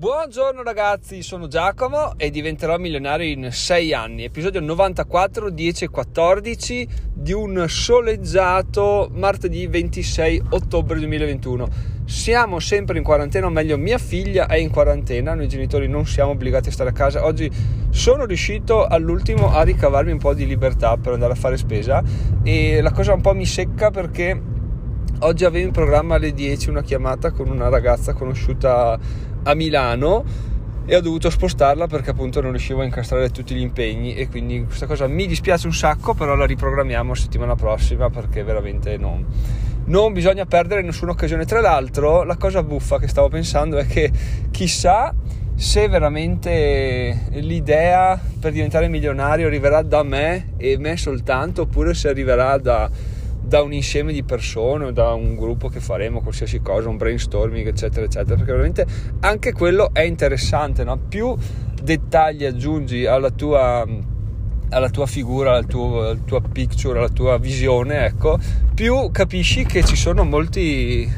Buongiorno ragazzi, sono Giacomo e diventerò milionario in 6 anni. Episodio 94, 10 e 14 di un soleggiato martedì 26 ottobre 2021. Siamo sempre in quarantena, o meglio mia figlia è in quarantena, noi genitori non siamo obbligati a stare a casa. Oggi sono riuscito all'ultimo a ricavarmi un po' di libertà per andare a fare spesa e la cosa un po' mi secca perché oggi avevo in programma alle 10 una chiamata con una ragazza conosciuta a Milano e ho dovuto spostarla perché appunto non riuscivo a incastrare tutti gli impegni e quindi questa cosa mi dispiace un sacco però la riprogrammiamo settimana prossima perché veramente non, non bisogna perdere nessuna occasione. Tra l'altro la cosa buffa che stavo pensando è che chissà se veramente l'idea per diventare milionario arriverà da me e me soltanto oppure se arriverà da da un insieme di persone da un gruppo che faremo qualsiasi cosa, un brainstorming, eccetera, eccetera, perché veramente anche quello è interessante, no? Più dettagli aggiungi alla tua, alla tua figura, alla tua, alla tua picture, alla tua visione, ecco, più capisci che ci sono molti,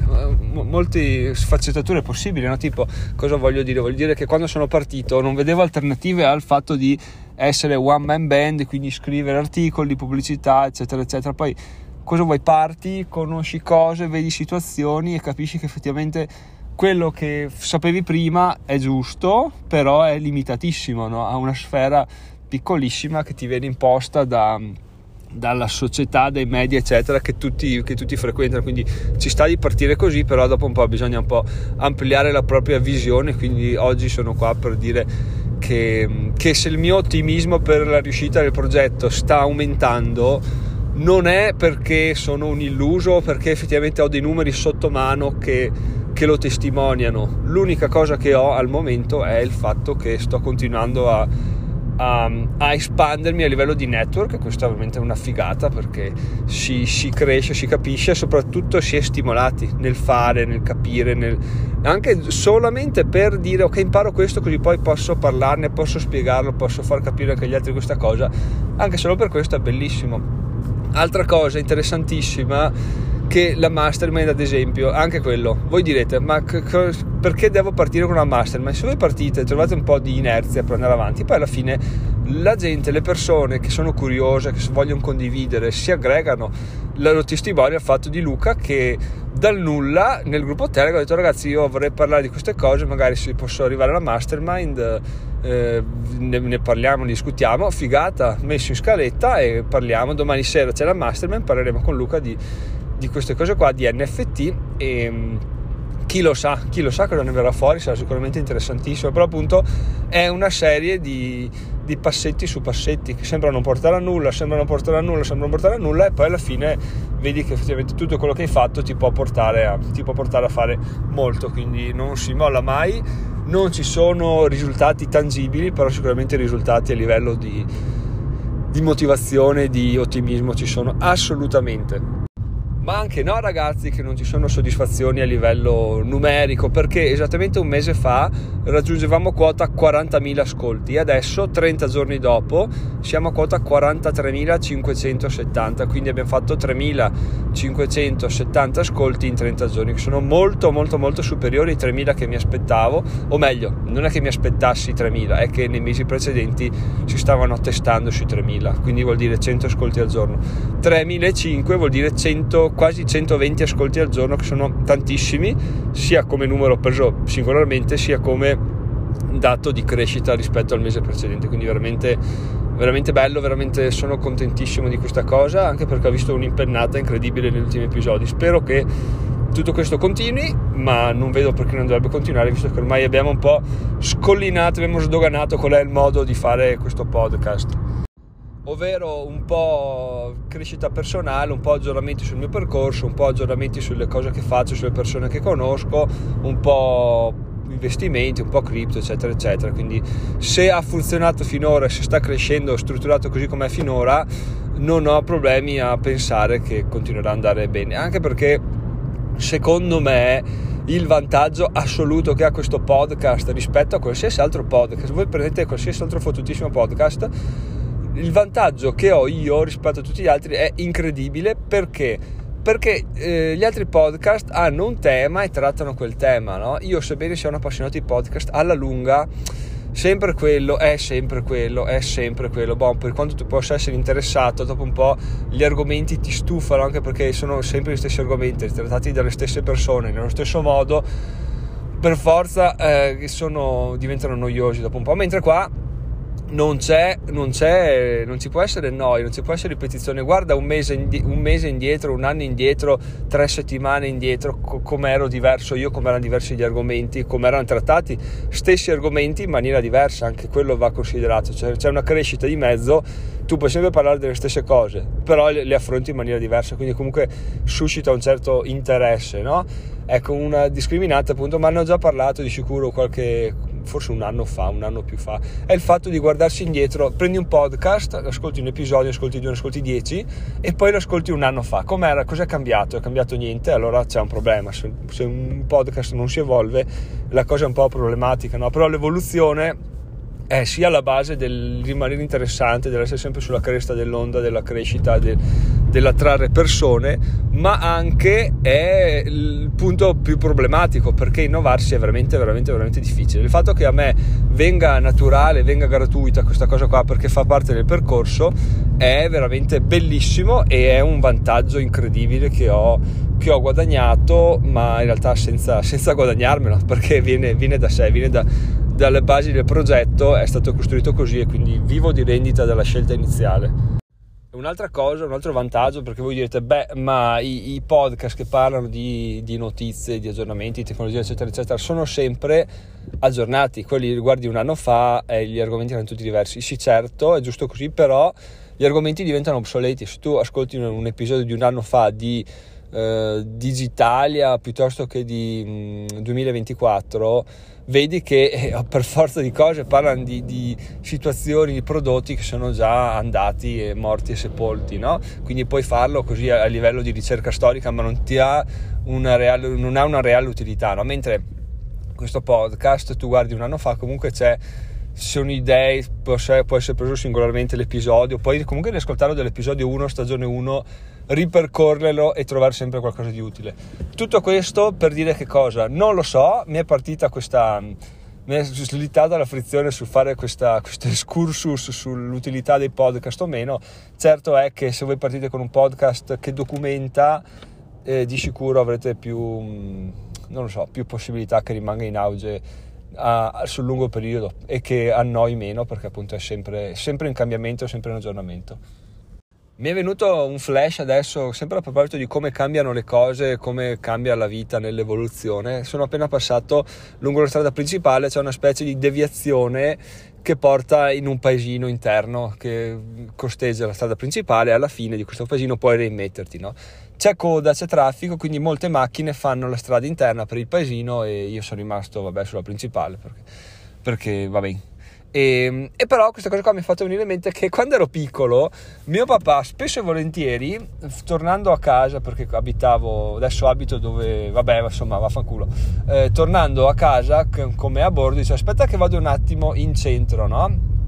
molte sfaccettature possibili, no? Tipo, cosa voglio dire? Voglio dire che quando sono partito non vedevo alternative al fatto di essere one man band, quindi scrivere articoli, pubblicità, eccetera, eccetera. Poi cosa vuoi parti, conosci cose, vedi situazioni e capisci che effettivamente quello che sapevi prima è giusto, però è limitatissimo, no? ha una sfera piccolissima che ti viene imposta da, dalla società, dai media, eccetera, che tutti, che tutti, frequentano. Quindi ci sta di partire così, però dopo un po' bisogna un po' ampliare la propria visione. Quindi oggi sono qua per dire che, che se il mio ottimismo per la riuscita del progetto sta aumentando, non è perché sono un illuso, perché effettivamente ho dei numeri sotto mano che, che, lo testimoniano. L'unica cosa che ho al momento è il fatto che sto continuando a, a, a espandermi a livello di network, questa è veramente una figata perché si, si, cresce, si capisce e soprattutto si è stimolati nel fare, nel capire, nel, anche solamente per dire ok imparo questo così poi posso parlarne, posso spiegarlo, posso far capire anche agli altri questa cosa, anche solo per questo è bellissimo Altra cosa interessantissima che la mastermind ad esempio, anche quello, voi direte ma c- perché devo partire con una mastermind? Se voi partite trovate un po' di inerzia per andare avanti, poi alla fine la gente, le persone che sono curiose, che vogliono condividere, si aggregano. Lo testimonia il fatto di Luca che dal nulla nel gruppo Telegram ha detto ragazzi io vorrei parlare di queste cose, magari se posso arrivare alla mastermind eh, ne, ne, parliamo, ne discutiamo, figata, messo in scaletta e parliamo, domani sera c'è la mastermind, parleremo con Luca di, di queste cose qua, di NFT e mm, chi lo sa, chi lo sa cosa ne verrà fuori, sarà sicuramente interessantissimo, però appunto è una serie di, di passetti su passetti che sembrano portare a nulla, sembrano portare a nulla, sembrano portare a nulla e poi alla fine vedi che effettivamente tutto quello che hai fatto ti può portare a, può portare a fare molto, quindi non si molla mai. Non ci sono risultati tangibili, però sicuramente risultati a livello di, di motivazione, di ottimismo ci sono assolutamente ma anche no ragazzi che non ci sono soddisfazioni a livello numerico perché esattamente un mese fa raggiungevamo quota 40.000 ascolti e adesso 30 giorni dopo siamo a quota 43.570 quindi abbiamo fatto 3.570 ascolti in 30 giorni che sono molto molto molto superiori ai 3.000 che mi aspettavo o meglio non è che mi aspettassi 3.000 è che nei mesi precedenti si stavano attestando sui 3.000 quindi vuol dire 100 ascolti al giorno. 3.500 vuol dire 100 quasi 120 ascolti al giorno che sono tantissimi sia come numero preso singolarmente sia come dato di crescita rispetto al mese precedente. Quindi veramente veramente bello veramente sono contentissimo di questa cosa anche perché ho visto un'impennata incredibile negli ultimi episodi. Spero che tutto questo continui ma non vedo perché non dovrebbe continuare visto che ormai abbiamo un po' scollinato abbiamo sdoganato qual è il modo di fare questo podcast ovvero un po' crescita personale, un po' aggiornamenti sul mio percorso, un po' aggiornamenti sulle cose che faccio, sulle persone che conosco, un po' investimenti, un po' cripto, eccetera, eccetera. Quindi se ha funzionato finora, se sta crescendo, strutturato così come è finora, non ho problemi a pensare che continuerà ad andare bene, anche perché secondo me il vantaggio assoluto che ha questo podcast rispetto a qualsiasi altro podcast, voi prendete qualsiasi altro fottutissimo podcast il vantaggio che ho io rispetto a tutti gli altri è incredibile perché perché eh, gli altri podcast hanno un tema e trattano quel tema, no? Io sebbene sia un appassionato di podcast, alla lunga sempre quello, è sempre quello, è sempre quello. Bon, per quanto tu possa essere interessato, dopo un po' gli argomenti ti stufano anche perché sono sempre gli stessi argomenti, trattati dalle stesse persone, nello stesso modo, per forza eh, sono, diventano noiosi dopo un po'. Mentre qua non c'è, non c'è, non ci può essere noia, non ci può essere ripetizione. Guarda un mese, un mese indietro, un anno indietro, tre settimane indietro, co- come ero diverso io, come erano diversi gli argomenti, come erano trattati, stessi argomenti in maniera diversa, anche quello va considerato. Cioè, c'è una crescita di mezzo, tu puoi sempre parlare delle stesse cose, però le, le affronti in maniera diversa, quindi comunque suscita un certo interesse, no? Ecco, una discriminante appunto, ma hanno già parlato di sicuro qualche forse un anno fa, un anno più fa, è il fatto di guardarsi indietro, prendi un podcast, ascolti un episodio, ascolti due, ascolti dieci e poi lo ascolti un anno fa. Com'era? Cos'è cambiato? È cambiato niente? Allora c'è un problema. Se, se un podcast non si evolve, la cosa è un po' problematica, no? Però l'evoluzione è sia la base del rimanere interessante, dell'essere sempre sulla cresta dell'onda della crescita, del, dell'attrarre persone, ma anche è il punto più problematico perché innovarsi è veramente, veramente, veramente difficile. Il fatto che a me venga naturale, venga gratuita questa cosa qua perché fa parte del percorso è veramente bellissimo e è un vantaggio incredibile che ho, che ho guadagnato, ma in realtà senza, senza guadagnarmelo perché viene, viene da sé, viene da dalle basi del progetto è stato costruito così e quindi vivo di rendita dalla scelta iniziale. Un'altra cosa, un altro vantaggio, perché voi direte, beh, ma i, i podcast che parlano di, di, notizie, di aggiornamenti, tecnologia, eccetera, eccetera, sono sempre aggiornati. Quelli riguardi un anno fa e gli argomenti erano tutti diversi. Sì, certo, è giusto così, però gli argomenti diventano obsoleti. Se tu ascolti un, un episodio di un anno fa di eh, Digitalia piuttosto che di mh, 2024 vedi che eh, per forza di cose parlano di, di, situazioni, di prodotti che sono già andati e morti e sepolti, no? Quindi puoi farlo così a, a livello di ricerca storica, ma non, ha una reale, non ha una reale utilità, no? Mentre questo podcast, tu guardi un anno fa, comunque c'è sono idee, può essere, può essere preso singolarmente l'episodio, poi comunque riascoltarlo dall'episodio 1, stagione 1, ripercorrerlo e trovare sempre qualcosa di utile. Tutto questo per dire che cosa? Non lo so, mi è partita questa, mi è slittata la frizione sul fare questa, questo excursus sull'utilità dei podcast o meno. Certo è che se voi partite con un podcast che documenta, eh, di sicuro avrete più, non lo so, più possibilità che rimanga in auge a, sul lungo periodo e che annoi meno perché appunto è sempre, sempre in cambiamento, sempre in aggiornamento. Mi è venuto un flash adesso, sempre a proposito di come cambiano le cose, come cambia la vita nell'evoluzione. Sono appena passato lungo la strada principale, c'è una specie di deviazione che porta in un paesino interno che costeggia la strada principale alla fine di questo paesino puoi rimetterti. No? C'è coda, c'è traffico, quindi molte macchine fanno la strada interna per il paesino e io sono rimasto vabbè, sulla principale perché, perché vabbè, e, ehm, e, però questa cosa qua mi ha fatto venire in mente che quando ero piccolo mio papà spesso e volentieri tornando a casa perché abitavo adesso abito dove vabbè insomma vaffanculo eh, tornando a casa come a bordo dice aspetta che vado un attimo in centro no?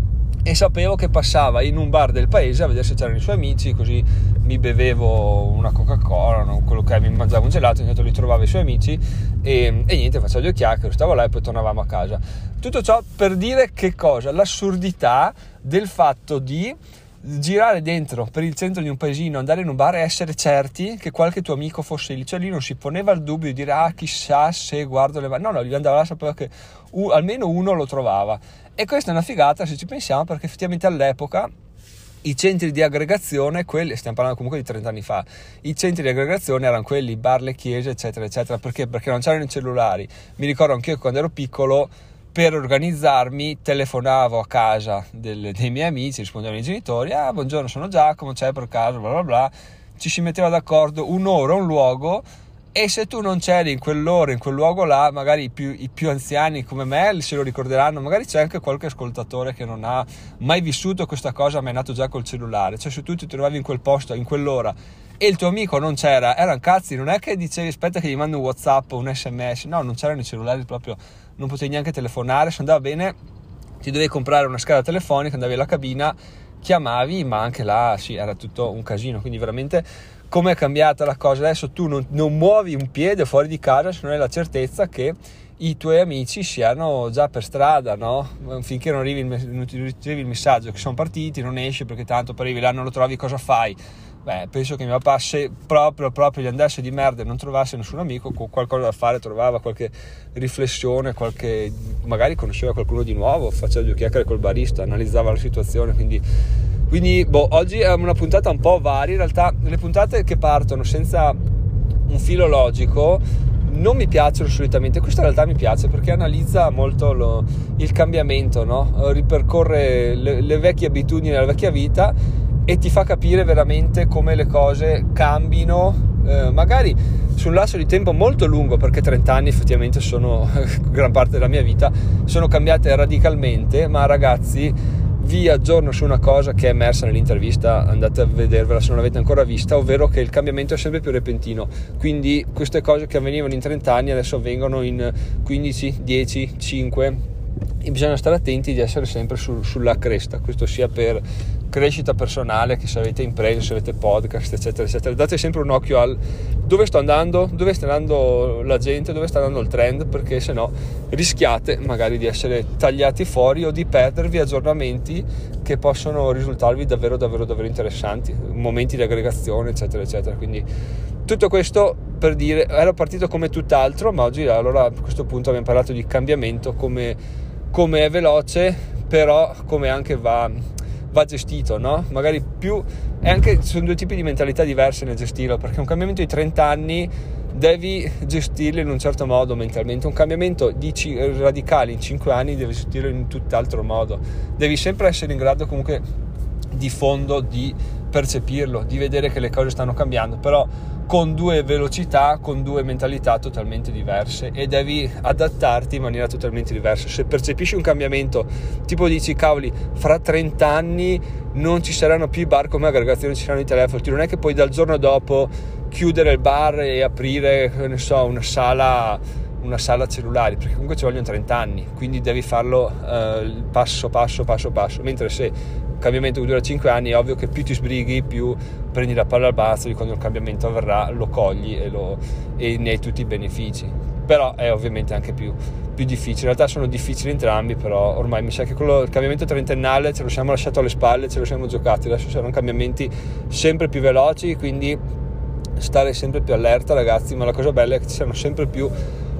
E sapevo che passava in un bar del paese a vedere se c'erano i suoi amici, così mi bevevo una Coca-Cola, quello che mi mangiavo un gelato, ogni tanto li trovavo i suoi amici e, e niente, facevo due chiacchiere, stavo là e poi tornavamo a casa. Tutto ciò per dire che cosa? L'assurdità del fatto di girare dentro per il centro di un paesino, andare in un bar e essere certi che qualche tuo amico fosse lì, cioè lì non si poneva il dubbio di dire ah chissà se guardo le mani, no no, gli andava là, sapeva che uh, almeno uno lo trovava e questa è una figata se ci pensiamo perché effettivamente all'epoca i centri di aggregazione, quelli, stiamo parlando comunque di 30 anni fa, i centri di aggregazione erano quelli, bar, le chiese, eccetera, eccetera, perché? Perché non c'erano i cellulari. Mi ricordo anch'io che quando ero piccolo, per organizzarmi, telefonavo a casa del, dei miei amici, rispondevano i genitori, ah, buongiorno, sono Giacomo, c'è per caso, bla bla bla, ci si metteva d'accordo un'ora, un luogo, e se tu non c'eri in quell'ora, in quel luogo là, magari i più, i più, anziani come me se lo ricorderanno, magari c'è anche qualche ascoltatore che non ha mai vissuto questa cosa ma è nato già col cellulare, cioè se tu ti trovavi in quel posto, in quell'ora e il tuo amico non c'era, erano cazzi, non è che dicevi aspetta che gli mando un whatsapp o un sms, no, non c'erano i cellulari proprio, non potevi neanche telefonare, se andava bene ti dovevi comprare una scala telefonica, andavi alla cabina, chiamavi, ma anche là sì, era tutto un casino, quindi veramente come è cambiata la cosa. Adesso tu non, non muovi un piede fuori di casa se non hai la certezza che i tuoi amici siano già per strada, no? Finché non arrivi, il, non ricevi il messaggio che sono partiti, non esci perché tanto per arrivi là non lo trovi, cosa fai? Beh, penso che mio papà se proprio, proprio gli andasse di merda e non trovasse nessun amico, qualcosa da fare, trovava qualche riflessione, qualche, magari conosceva qualcuno di nuovo, faceva due chiacchiere col barista, analizzava la situazione, quindi, quindi boh, oggi è una puntata un po' varia, in realtà le puntate che partono senza un filo logico non mi piacciono solitamente, questa in realtà mi piace perché analizza molto lo, il cambiamento, no? ripercorre le, le vecchie abitudini della vecchia vita e ti fa capire veramente come le cose cambino, eh, magari su un lasso di tempo molto lungo, perché 30 anni effettivamente sono gran parte della mia vita, sono cambiate radicalmente, ma ragazzi vi aggiorno su una cosa che è emersa nell'intervista, andate a vedervela se non l'avete ancora vista, ovvero che il cambiamento è sempre più repentino, quindi queste cose che avvenivano in 30 anni adesso avvengono in 15, 10, 5 e bisogna stare attenti di essere sempre su, sulla cresta, questo sia per crescita personale, che se avete imprese, se avete podcast, eccetera, eccetera, date sempre un occhio al dove sto andando, dove sta andando la gente, dove sta andando il trend, perché se no rischiate magari di essere tagliati fuori o di perdervi aggiornamenti che possono risultarvi davvero, davvero, davvero interessanti, momenti di aggregazione, eccetera, eccetera. Quindi tutto questo per dire, ero partito come tutt'altro, ma oggi allora a questo punto abbiamo parlato di cambiamento, come, come è veloce, però come anche va va gestito, no? Magari più... E anche sono due tipi di mentalità diverse nel gestirlo, perché un cambiamento di 30 anni devi gestirlo in un certo modo mentalmente, un cambiamento c- radicale in 5 anni devi gestirlo in tutt'altro modo, devi sempre essere in grado comunque di fondo di percepirlo, di vedere che le cose stanno cambiando, però con due velocità, con due mentalità totalmente diverse e devi adattarti in maniera totalmente diversa. Se percepisci un cambiamento, tipo dici cavoli, fra 30 anni non ci saranno più i bar come aggregazione, ci saranno i telefoni, non è che poi dal giorno dopo chiudere il bar e aprire, ne so, una sala una sala cellulari perché comunque ci vogliono 30 anni quindi devi farlo eh, passo passo passo passo mentre se cambiamento che dura 5 anni è ovvio che più ti sbrighi, più prendi la palla al balzo di quando il cambiamento avverrà, lo cogli e, lo, e ne hai tutti i benefici. Però è ovviamente anche più, più, difficile. In realtà sono difficili entrambi, però ormai mi sa che quello, il cambiamento trentennale ce lo siamo lasciato alle spalle, ce lo siamo giocati. Adesso saranno cambiamenti sempre più veloci, quindi stare sempre più allerta ragazzi, ma la cosa bella è che ci siano sempre più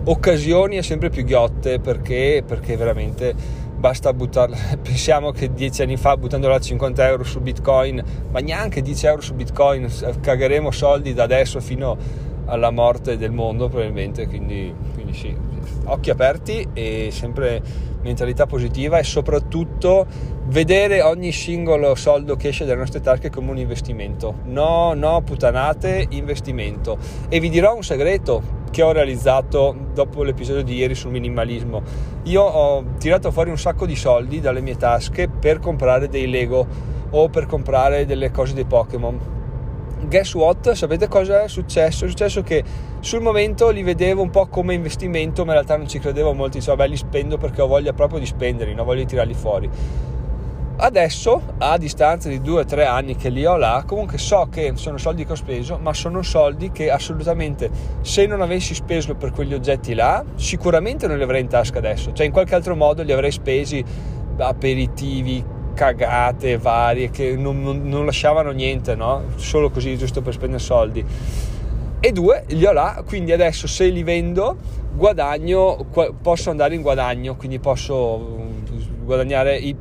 occasioni e sempre più ghiotte perché, perché veramente basta buttarla. Pensiamo che dieci anni fa buttandola 50 euro su Bitcoin, ma neanche 10 euro su Bitcoin, cagheremo soldi da adesso fino alla morte del mondo probabilmente, quindi, quindi sì, occhi aperti e sempre mentalità positiva e soprattutto vedere ogni singolo soldo che esce dalle nostre tasche come un investimento. No, no, puttanate, investimento. E vi dirò un segreto, che ho realizzato dopo l'episodio di ieri sul minimalismo. Io ho tirato fuori un sacco di soldi dalle mie tasche per comprare dei Lego o per comprare delle cose dei Pokémon. Guess what? Sapete cosa è successo? È successo che sul momento li vedevo un po' come investimento, ma in realtà non ci credevo molto. Dicevo, vabbè, li spendo perché ho voglia proprio di spenderli, non voglio tirarli fuori Adesso, a distanza di 2-3 anni che li ho là, comunque so che sono soldi che ho speso, ma sono soldi che assolutamente, se non avessi speso per quegli oggetti là, sicuramente non li avrei in tasca adesso. Cioè, in qualche altro modo li avrei spesi aperitivi, cagate varie che non, non, non lasciavano niente, no? Solo così, giusto per spendere soldi. E due, li ho là, quindi adesso se li vendo guadagno, posso andare in guadagno, quindi posso guadagnare Y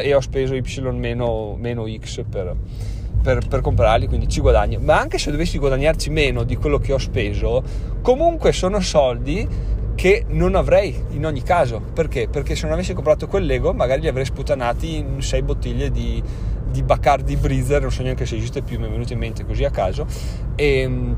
e ho speso Y meno, meno X per, per, per, comprarli, quindi ci guadagno. Ma anche se dovessi guadagnarci meno di quello che ho speso, comunque sono soldi che non avrei in ogni caso. Perché? Perché se non avessi comprato quel Lego, magari li avrei sputanati in 6 bottiglie di, di Bacardi Breezer, non so neanche se esiste più, mi è venuto in mente così a caso. E, ehm,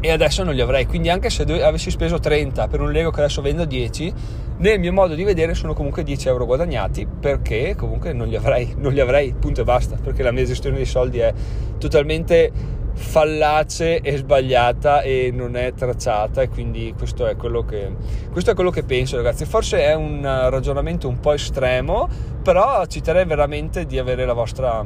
e adesso non li avrei. Quindi anche se avessi speso 30 per un Lego che adesso vendo 10, nel mio modo di vedere sono comunque 10 euro guadagnati perché comunque non li avrei, non li avrei, punto e basta, perché la mia gestione dei soldi è totalmente fallace e sbagliata e non è tracciata e quindi questo è quello che, questo è quello che penso ragazzi forse è un ragionamento un po' estremo però ci terrei veramente di avere la vostra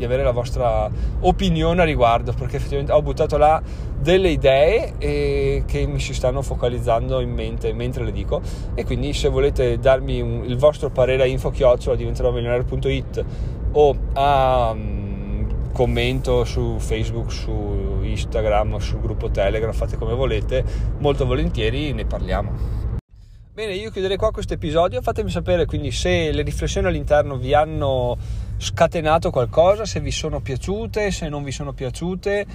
di avere la vostra opinione a riguardo, perché effettivamente ho buttato là delle idee che mi si stanno focalizzando in mente mentre le dico e quindi se volete darmi un, il vostro parere a info-chiocciola diventerò milionario.it o a um, commento su Facebook, su Instagram, sul gruppo Telegram, fate come volete, molto volentieri ne parliamo. Bene, io chiuderei qua questo episodio, fatemi sapere quindi se le riflessioni all'interno vi hanno scatenato qualcosa, se vi sono piaciute, se non vi sono piaciute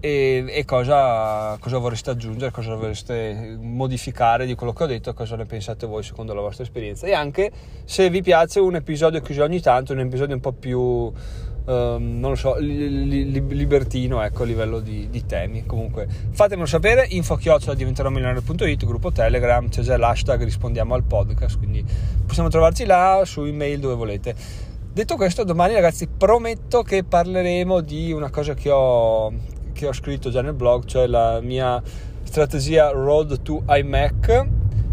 e, e cosa, cosa, vorreste aggiungere, cosa vorreste modificare di quello che ho detto, cosa ne pensate voi secondo la vostra esperienza e anche se vi piace un episodio così ogni tanto, un episodio un po' più Um, non lo so, li, li, libertino ecco, a livello di, di, temi. Comunque fatemelo sapere, info chiocciola diventerò milionario.it, gruppo Telegram, c'è già l'hashtag rispondiamo al podcast, quindi possiamo trovarci là, su email dove volete. Detto questo, domani ragazzi prometto che parleremo di una cosa che ho, che ho scritto già nel blog, cioè la mia strategia Road to iMac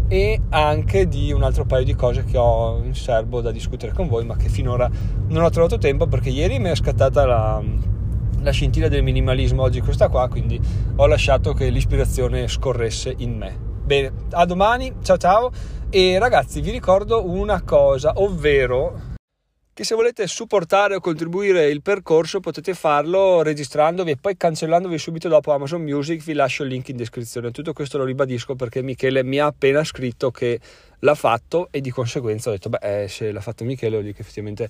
e anche di un altro paio di cose che ho in serbo da discutere con voi ma che finora non ho trovato tempo perché ieri mi è scattata la, la scintilla del minimalismo oggi questa qua quindi ho lasciato che l'ispirazione scorresse in me. Bene a domani ciao ciao e ragazzi vi ricordo una cosa ovvero che se volete supportare o contribuire il percorso potete farlo registrandovi e poi cancellandovi subito dopo Amazon Music vi lascio il link in descrizione tutto questo lo ribadisco perché Michele mi ha appena scritto che l'ha fatto e di conseguenza ho detto beh eh, se l'ha fatto Michele vuol dire che effettivamente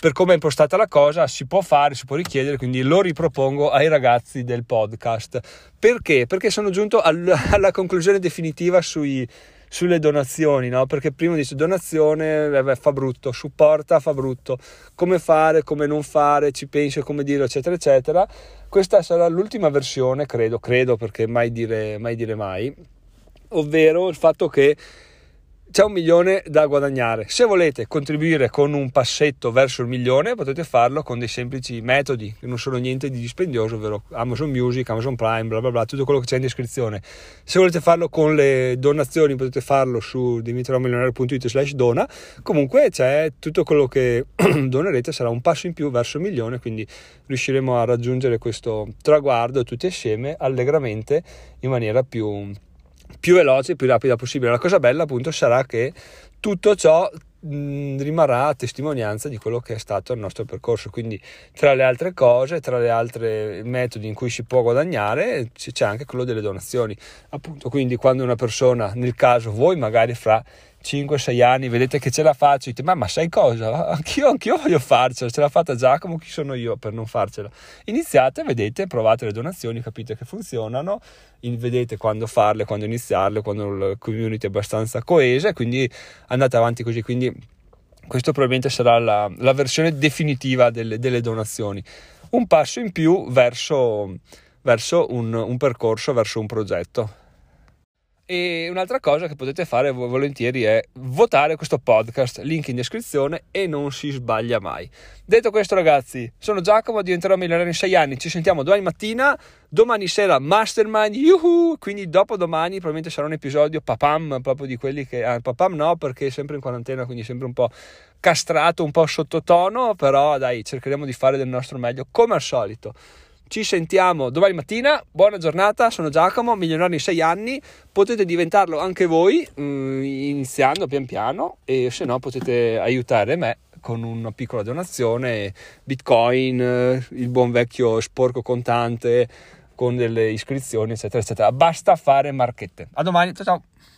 per come è impostata la cosa si può fare, si può richiedere, quindi lo ripropongo ai ragazzi del podcast. Perché? Perché sono giunto alla conclusione definitiva sui, sulle donazioni, no? Perché prima dice donazione eh, beh, fa brutto, supporta fa brutto, come fare, come non fare, ci penso, come dire, eccetera, eccetera. Questa sarà l'ultima versione, credo, credo perché mai dire mai, dire mai ovvero il fatto che c'è un milione da guadagnare. Se volete contribuire con un passetto verso il milione, potete farlo con dei semplici metodi che non sono niente di dispendioso, ovvero Amazon Music, Amazon Prime, bla bla bla, tutto quello che c'è in descrizione. Se volete farlo con le donazioni, potete farlo su dimitromilionario.it slash dona. Comunque c'è tutto quello che donerete sarà un passo in più verso il milione, quindi riusciremo a raggiungere questo traguardo tutti assieme allegramente in maniera più più veloce e più rapida possibile. La cosa bella appunto sarà che tutto ciò rimarrà a testimonianza di quello che è stato il nostro percorso. Quindi, tra le altre cose, tra le altre metodi in cui si può guadagnare, c'è anche quello delle donazioni. Appunto, quindi, quando una persona, nel caso voi, magari fra 5-6 anni, vedete che ce la faccio, dite, ma, ma sai cosa? Anch'io, anch'io voglio farcela, ce l'ha fatta Giacomo, chi sono io per non farcela? Iniziate, vedete, provate le donazioni, capite che funzionano, vedete quando farle, quando iniziarle, quando la community è abbastanza coesa, quindi andate avanti così, quindi questo probabilmente sarà la, la versione definitiva delle, delle, donazioni. Un passo in più verso, verso un, un percorso, verso un progetto. E un'altra cosa che potete fare volentieri è votare questo podcast, link in descrizione e non si sbaglia mai. Detto questo ragazzi, sono Giacomo, diventerò milionario in 6 anni, ci sentiamo domani mattina, domani sera Mastermind, yuhu! quindi dopodomani probabilmente sarà un episodio papam, proprio di quelli che... Ah, papam no, perché è sempre in quarantena, quindi sempre un po' castrato, un po' sottotono, però dai, cercheremo di fare del nostro meglio come al solito. Ci sentiamo domani mattina. Buona giornata, sono Giacomo, milionario in 6 anni. Potete diventarlo anche voi, mm, iniziando pian piano, e se no potete aiutare me con una piccola donazione, bitcoin, il buon vecchio sporco contante con delle iscrizioni, eccetera, eccetera. Basta fare marchette. A domani, ciao ciao.